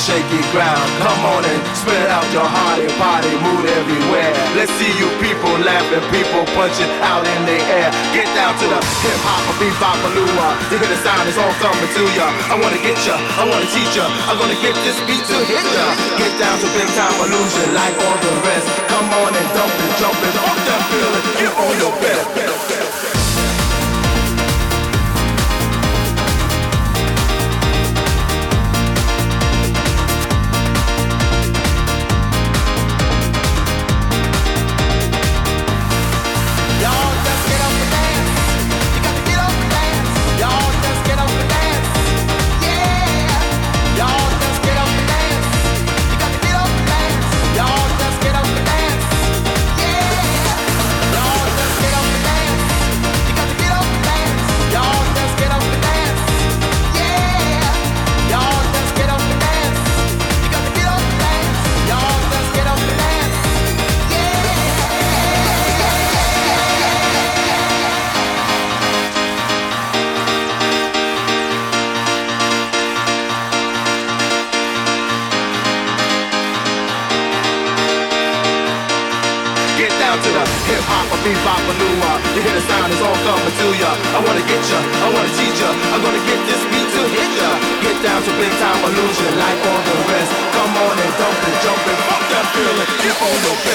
shaky ground. Come on and spread out your heart and body, mood everywhere. Let's see you people laughing, people punching out in the air. Get down to the hip hop, a bebop, a lua. You hear the sound, it's all coming to ya. I wanna get ya, I wanna teach ya. I'm gonna get this beat to hit ya. Get down to big time illusion like all the rest. Come on and dump it, jump it, up that feeling. Get on your best. Jumping,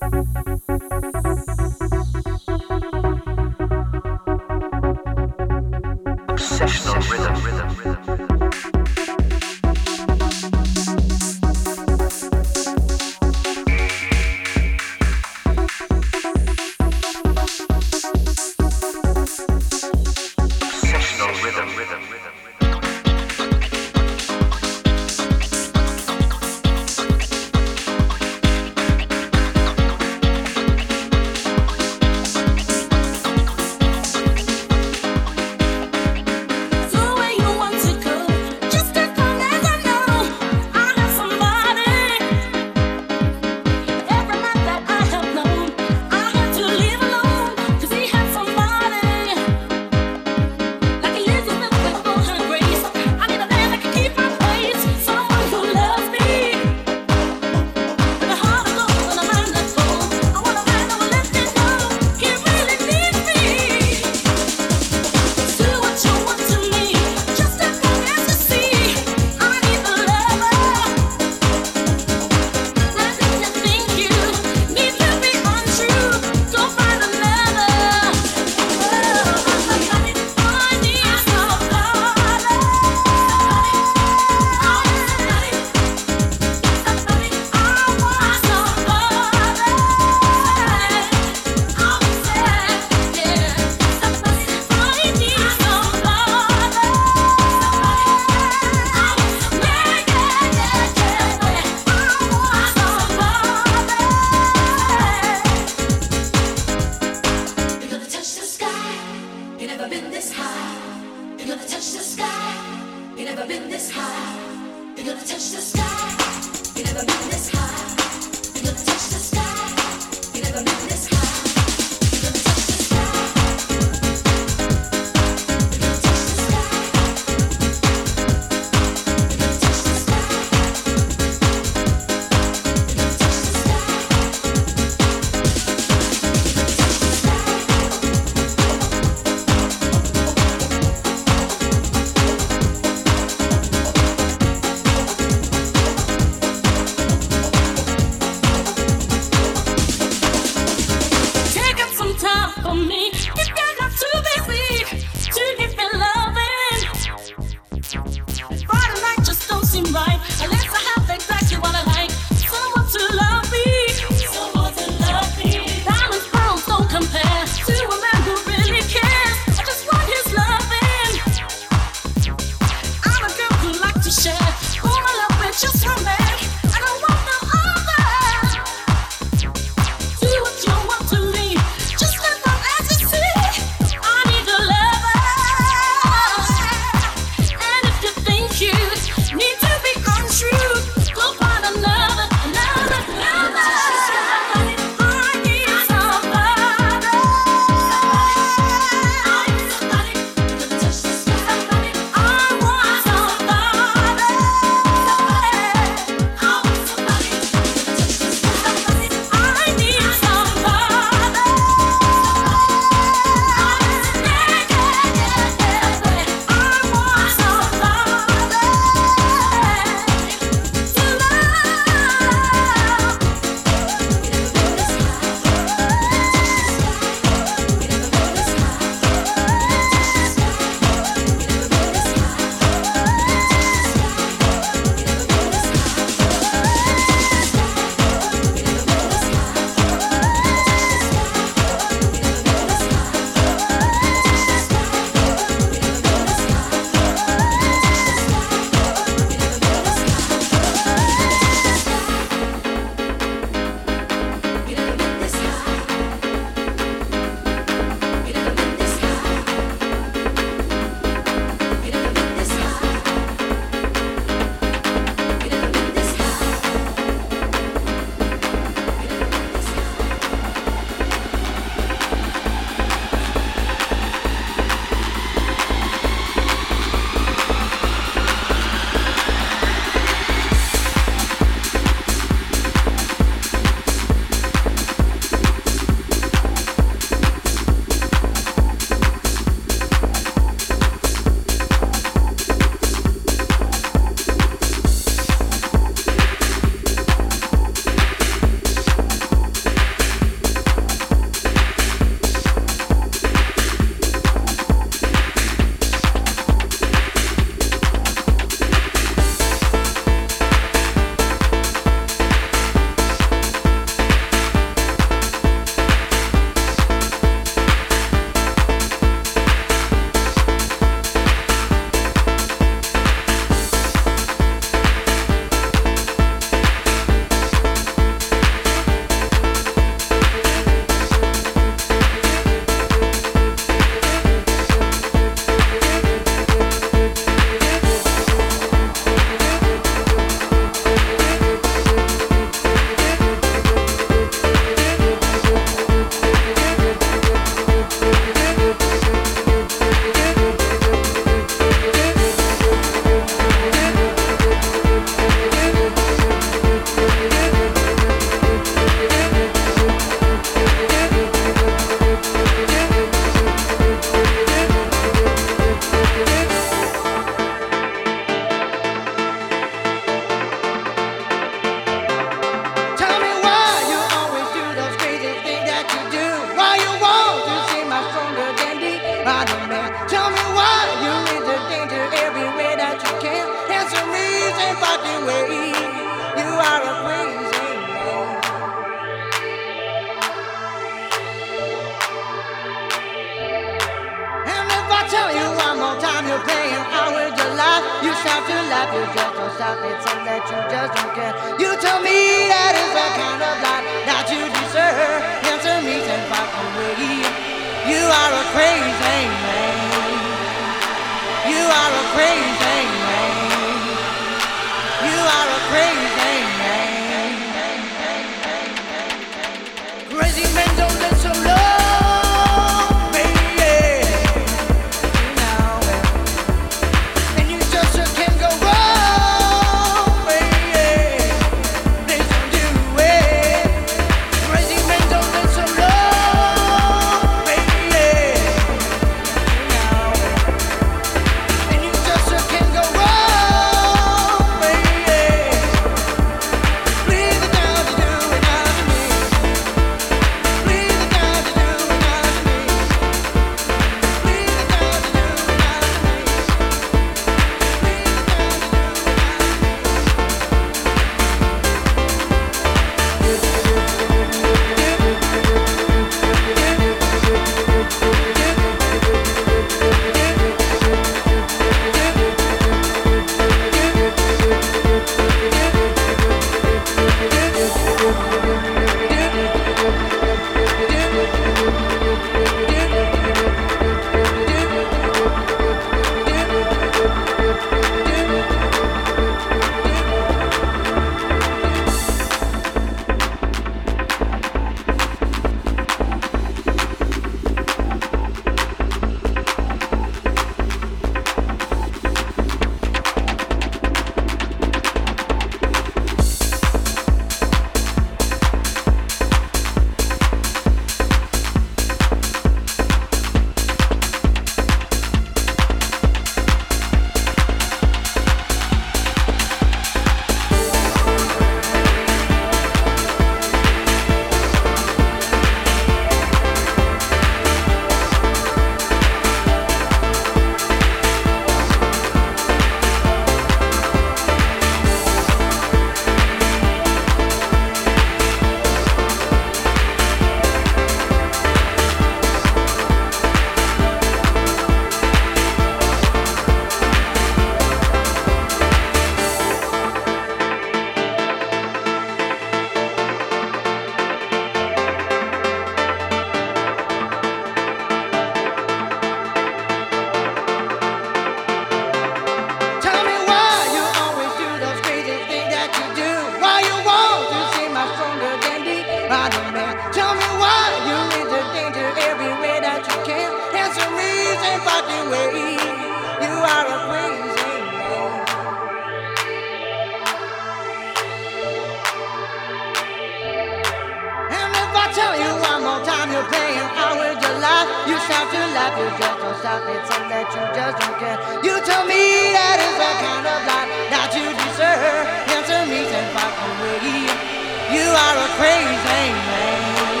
Crazy man,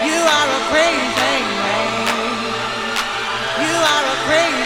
You are a crazy man. You are a crazy.